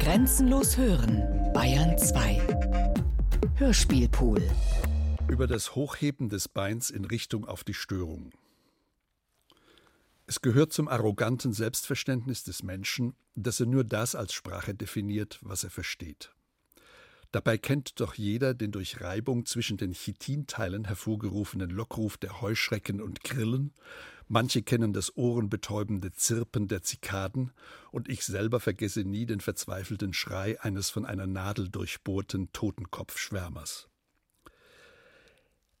Grenzenlos hören, Bayern 2. Hörspielpool. Über das Hochheben des Beins in Richtung auf die Störung. Es gehört zum arroganten Selbstverständnis des Menschen, dass er nur das als Sprache definiert, was er versteht. Dabei kennt doch jeder den durch Reibung zwischen den Chitinteilen hervorgerufenen Lockruf der Heuschrecken und Grillen, manche kennen das ohrenbetäubende Zirpen der Zikaden, und ich selber vergesse nie den verzweifelten Schrei eines von einer Nadel durchbohrten Totenkopfschwärmers.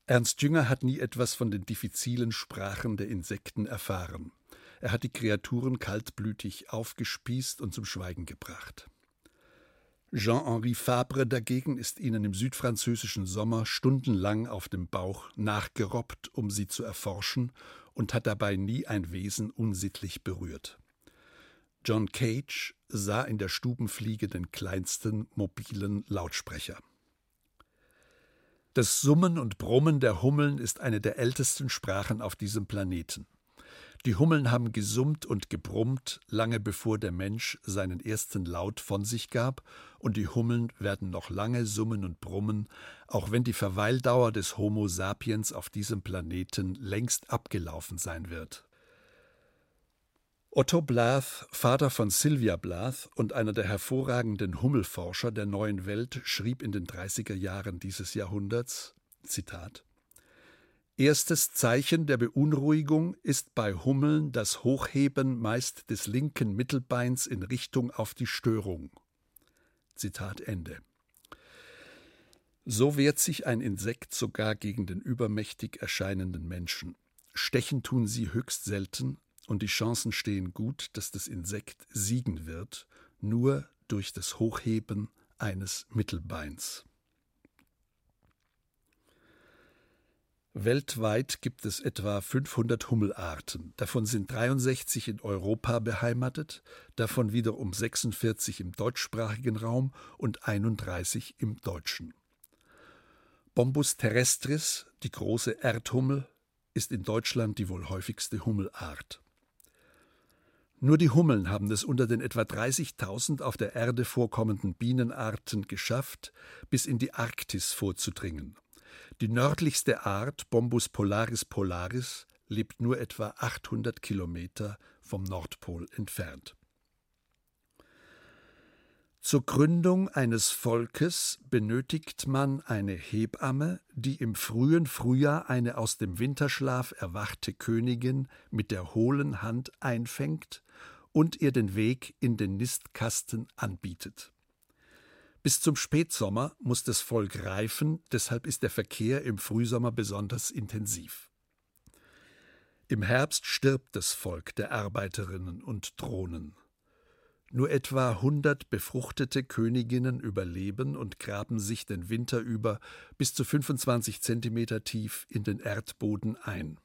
Ernst Jünger hat nie etwas von den diffizilen Sprachen der Insekten erfahren. Er hat die Kreaturen kaltblütig aufgespießt und zum Schweigen gebracht. Jean-Henri Fabre dagegen ist ihnen im südfranzösischen Sommer stundenlang auf dem Bauch nachgerobbt, um sie zu erforschen, und hat dabei nie ein Wesen unsittlich berührt. John Cage sah in der Stubenfliege den kleinsten mobilen Lautsprecher. Das Summen und Brummen der Hummeln ist eine der ältesten Sprachen auf diesem Planeten. Die Hummeln haben gesummt und gebrummt, lange bevor der Mensch seinen ersten Laut von sich gab, und die Hummeln werden noch lange summen und brummen, auch wenn die Verweildauer des Homo sapiens auf diesem Planeten längst abgelaufen sein wird. Otto Blath, Vater von Sylvia Blath und einer der hervorragenden Hummelforscher der neuen Welt, schrieb in den 30er Jahren dieses Jahrhunderts: Zitat Erstes Zeichen der Beunruhigung ist bei Hummeln das Hochheben meist des linken Mittelbeins in Richtung auf die Störung. Zitat Ende. So wehrt sich ein Insekt sogar gegen den übermächtig erscheinenden Menschen. Stechen tun sie höchst selten, und die Chancen stehen gut, dass das Insekt siegen wird, nur durch das Hochheben eines Mittelbeins. Weltweit gibt es etwa 500 Hummelarten. Davon sind 63 in Europa beheimatet, davon wiederum 46 im deutschsprachigen Raum und 31 im deutschen. Bombus terrestris, die große Erdhummel, ist in Deutschland die wohl häufigste Hummelart. Nur die Hummeln haben es unter den etwa 30.000 auf der Erde vorkommenden Bienenarten geschafft, bis in die Arktis vorzudringen. Die nördlichste Art, Bombus polaris polaris, lebt nur etwa 800 Kilometer vom Nordpol entfernt. Zur Gründung eines Volkes benötigt man eine Hebamme, die im frühen Frühjahr eine aus dem Winterschlaf erwachte Königin mit der hohlen Hand einfängt und ihr den Weg in den Nistkasten anbietet. Bis zum Spätsommer muss das Volk reifen, deshalb ist der Verkehr im Frühsommer besonders intensiv. Im Herbst stirbt das Volk der Arbeiterinnen und Drohnen. Nur etwa hundert befruchtete Königinnen überleben und graben sich den Winter über bis zu 25 Zentimeter tief in den Erdboden ein.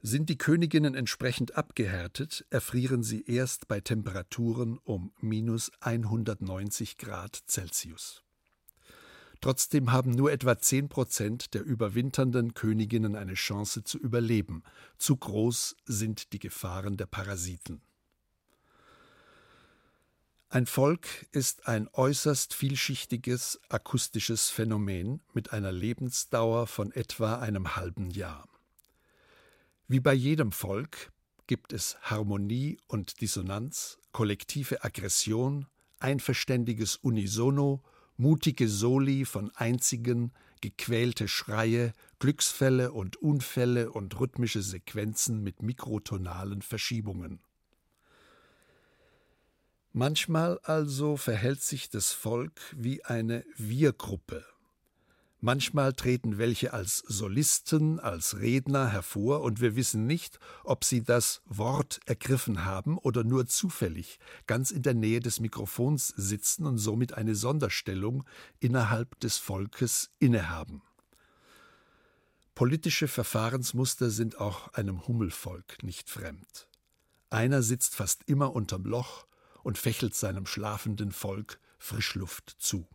Sind die Königinnen entsprechend abgehärtet, erfrieren sie erst bei Temperaturen um minus 190 Grad Celsius. Trotzdem haben nur etwa 10 Prozent der überwinternden Königinnen eine Chance zu überleben. Zu groß sind die Gefahren der Parasiten. Ein Volk ist ein äußerst vielschichtiges akustisches Phänomen mit einer Lebensdauer von etwa einem halben Jahr. Wie bei jedem Volk gibt es Harmonie und Dissonanz, kollektive Aggression, einverständiges Unisono, mutige Soli von einzigen, gequälte Schreie, Glücksfälle und Unfälle und rhythmische Sequenzen mit mikrotonalen Verschiebungen. Manchmal also verhält sich das Volk wie eine Wir-Gruppe Manchmal treten welche als Solisten, als Redner hervor, und wir wissen nicht, ob sie das Wort ergriffen haben oder nur zufällig ganz in der Nähe des Mikrofons sitzen und somit eine Sonderstellung innerhalb des Volkes innehaben. Politische Verfahrensmuster sind auch einem Hummelvolk nicht fremd. Einer sitzt fast immer unterm Loch und fächelt seinem schlafenden Volk Frischluft zu.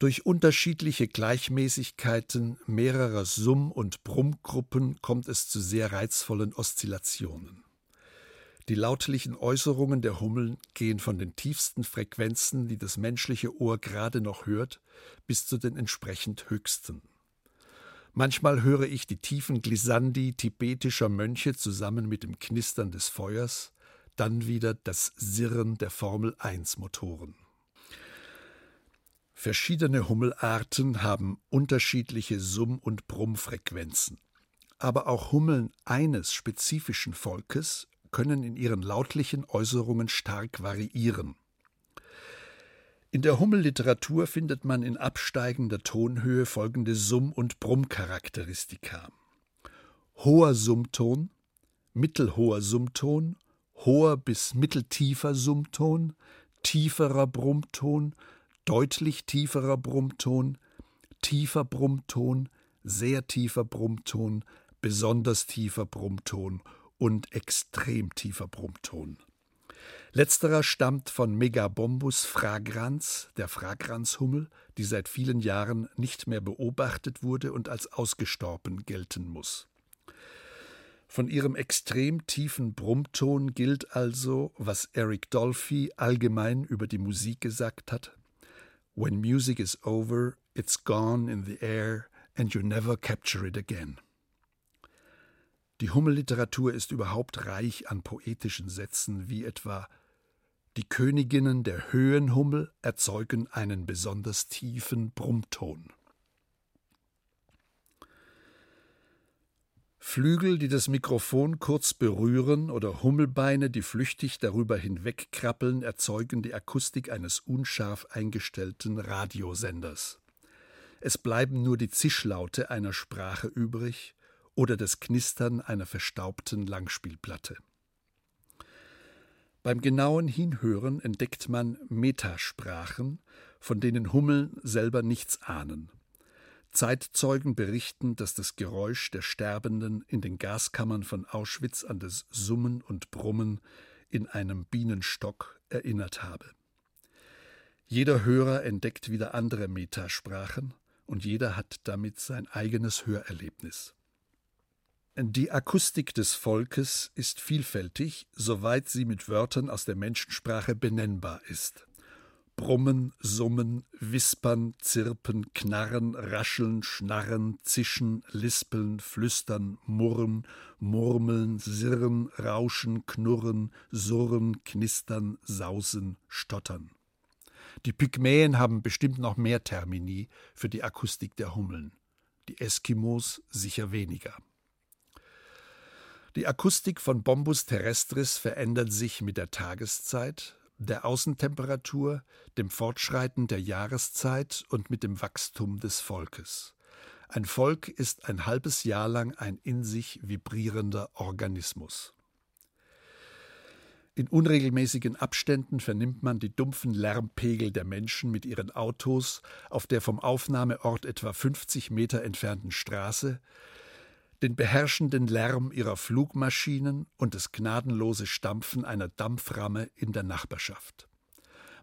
Durch unterschiedliche Gleichmäßigkeiten mehrerer Summ- und Brummgruppen kommt es zu sehr reizvollen Oszillationen. Die lautlichen Äußerungen der Hummeln gehen von den tiefsten Frequenzen, die das menschliche Ohr gerade noch hört, bis zu den entsprechend höchsten. Manchmal höre ich die tiefen Glissandi tibetischer Mönche zusammen mit dem Knistern des Feuers, dann wieder das Sirren der Formel 1 Motoren. Verschiedene Hummelarten haben unterschiedliche Summ- und Brummfrequenzen. Aber auch Hummeln eines spezifischen Volkes können in ihren lautlichen Äußerungen stark variieren. In der Hummelliteratur findet man in absteigender Tonhöhe folgende Summ- und Brummcharakteristika. Hoher Summton, mittelhoher Summton, hoher bis mitteltiefer Summton, tieferer Brummton, deutlich tieferer Brummton, tiefer Brummton, sehr tiefer Brummton, besonders tiefer Brummton und extrem tiefer Brummton. Letzterer stammt von Megabombus fragrans, der Fragranzhummel, die seit vielen Jahren nicht mehr beobachtet wurde und als ausgestorben gelten muss. Von ihrem extrem tiefen Brummton gilt also, was Eric Dolphy allgemein über die Musik gesagt hat: When music is over, it's gone in the air and you never capture it again. Die Hummelliteratur ist überhaupt reich an poetischen Sätzen, wie etwa Die Königinnen der Höhenhummel erzeugen einen besonders tiefen Brummton. Flügel, die das Mikrofon kurz berühren, oder Hummelbeine, die flüchtig darüber hinwegkrabbeln, erzeugen die Akustik eines unscharf eingestellten Radiosenders. Es bleiben nur die Zischlaute einer Sprache übrig, oder das Knistern einer verstaubten Langspielplatte. Beim genauen Hinhören entdeckt man Metasprachen, von denen Hummeln selber nichts ahnen. Zeitzeugen berichten, dass das Geräusch der Sterbenden in den Gaskammern von Auschwitz an das Summen und Brummen in einem Bienenstock erinnert habe. Jeder Hörer entdeckt wieder andere Metasprachen und jeder hat damit sein eigenes Hörerlebnis. Die Akustik des Volkes ist vielfältig, soweit sie mit Wörtern aus der Menschensprache benennbar ist. Brummen, Summen, Wispern, Zirpen, Knarren, Rascheln, Schnarren, Zischen, Lispeln, Flüstern, Murren, Murmeln, Sirren, Rauschen, Knurren, Surren, Knistern, Sausen, Stottern. Die Pygmäen haben bestimmt noch mehr Termini für die Akustik der Hummeln, die Eskimos sicher weniger. Die Akustik von Bombus terrestris verändert sich mit der Tageszeit, der Außentemperatur, dem Fortschreiten der Jahreszeit und mit dem Wachstum des Volkes. Ein Volk ist ein halbes Jahr lang ein in sich vibrierender Organismus. In unregelmäßigen Abständen vernimmt man die dumpfen Lärmpegel der Menschen mit ihren Autos auf der vom Aufnahmeort etwa 50 Meter entfernten Straße, den beherrschenden Lärm ihrer Flugmaschinen und das gnadenlose Stampfen einer Dampframme in der Nachbarschaft.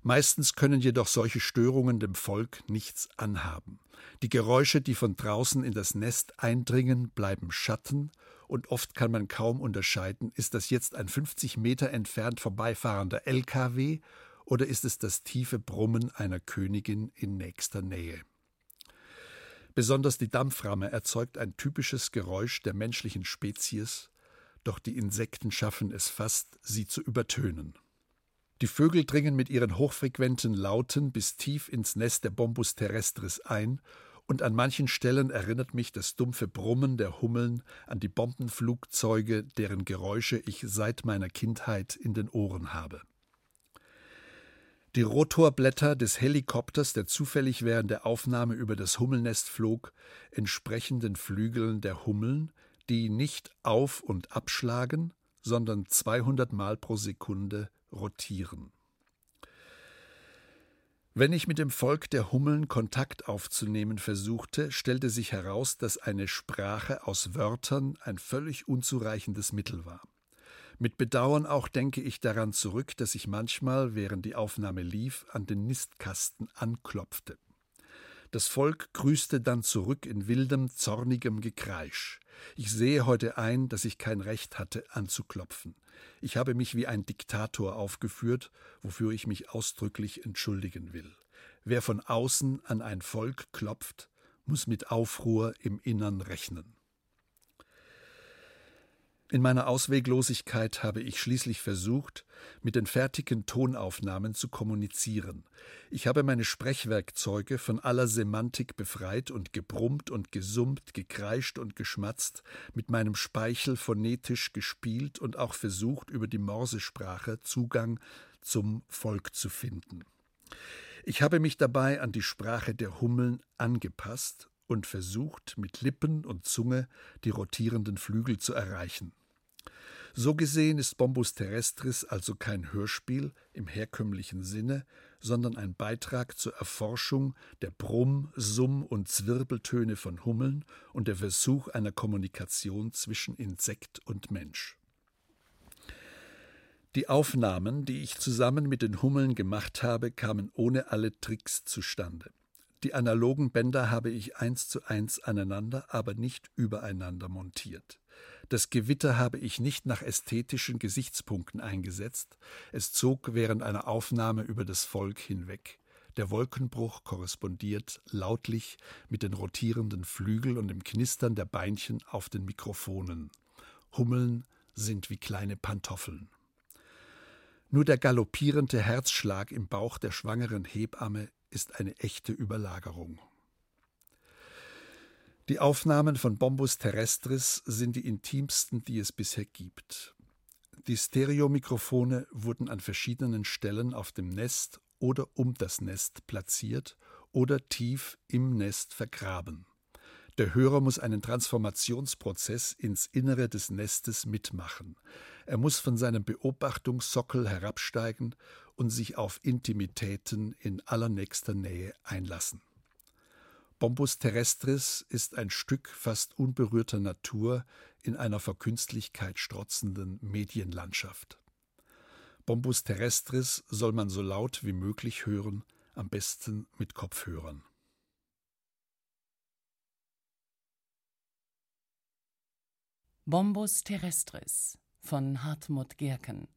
Meistens können jedoch solche Störungen dem Volk nichts anhaben. Die Geräusche, die von draußen in das Nest eindringen, bleiben Schatten, und oft kann man kaum unterscheiden, ist das jetzt ein 50 Meter entfernt vorbeifahrender LKW oder ist es das tiefe Brummen einer Königin in nächster Nähe. Besonders die Dampframme erzeugt ein typisches Geräusch der menschlichen Spezies, doch die Insekten schaffen es fast, sie zu übertönen. Die Vögel dringen mit ihren hochfrequenten Lauten bis tief ins Nest der Bombus terrestris ein, und an manchen Stellen erinnert mich das dumpfe Brummen der Hummeln an die Bombenflugzeuge, deren Geräusche ich seit meiner Kindheit in den Ohren habe. Die Rotorblätter des Helikopters, der zufällig während der Aufnahme über das Hummelnest flog, entsprechen den Flügeln der Hummeln, die nicht auf- und abschlagen, sondern 200 Mal pro Sekunde rotieren. Wenn ich mit dem Volk der Hummeln Kontakt aufzunehmen versuchte, stellte sich heraus, dass eine Sprache aus Wörtern ein völlig unzureichendes Mittel war. Mit Bedauern auch denke ich daran zurück, dass ich manchmal, während die Aufnahme lief, an den Nistkasten anklopfte. Das Volk grüßte dann zurück in wildem, zornigem Gekreisch. Ich sehe heute ein, dass ich kein Recht hatte, anzuklopfen. Ich habe mich wie ein Diktator aufgeführt, wofür ich mich ausdrücklich entschuldigen will. Wer von außen an ein Volk klopft, muss mit Aufruhr im Innern rechnen. In meiner Ausweglosigkeit habe ich schließlich versucht, mit den fertigen Tonaufnahmen zu kommunizieren. Ich habe meine Sprechwerkzeuge von aller Semantik befreit und gebrummt und gesummt, gekreischt und geschmatzt, mit meinem Speichel phonetisch gespielt und auch versucht, über die Morsesprache Zugang zum Volk zu finden. Ich habe mich dabei an die Sprache der Hummeln angepasst und versucht, mit Lippen und Zunge die rotierenden Flügel zu erreichen. So gesehen ist Bombus terrestris also kein Hörspiel im herkömmlichen Sinne, sondern ein Beitrag zur Erforschung der Brumm-, Summ- und Zwirbeltöne von Hummeln und der Versuch einer Kommunikation zwischen Insekt und Mensch. Die Aufnahmen, die ich zusammen mit den Hummeln gemacht habe, kamen ohne alle Tricks zustande. Die analogen Bänder habe ich eins zu eins aneinander, aber nicht übereinander montiert. Das Gewitter habe ich nicht nach ästhetischen Gesichtspunkten eingesetzt, es zog während einer Aufnahme über das Volk hinweg. Der Wolkenbruch korrespondiert lautlich mit den rotierenden Flügel und dem Knistern der Beinchen auf den Mikrofonen. Hummeln sind wie kleine Pantoffeln. Nur der galoppierende Herzschlag im Bauch der schwangeren Hebamme ist eine echte Überlagerung. Die Aufnahmen von Bombus terrestris sind die intimsten, die es bisher gibt. Die Stereomikrofone wurden an verschiedenen Stellen auf dem Nest oder um das Nest platziert oder tief im Nest vergraben. Der Hörer muss einen Transformationsprozess ins Innere des Nestes mitmachen. Er muss von seinem Beobachtungssockel herabsteigen und sich auf Intimitäten in allernächster Nähe einlassen. Bombus terrestris ist ein Stück fast unberührter Natur in einer vor Künstlichkeit strotzenden Medienlandschaft. Bombus terrestris soll man so laut wie möglich hören, am besten mit Kopfhörern. Bombus terrestris von Hartmut Gerken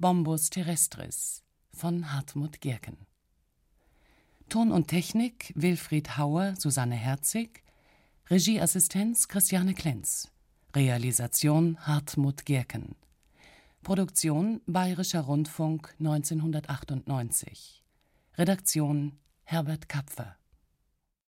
Bombus terrestris von Hartmut Gerken. Ton und Technik Wilfried Hauer, Susanne Herzig, Regieassistenz Christiane Klenz, Realisation Hartmut Gerken. Produktion Bayerischer Rundfunk 1998. Redaktion Herbert Kapfer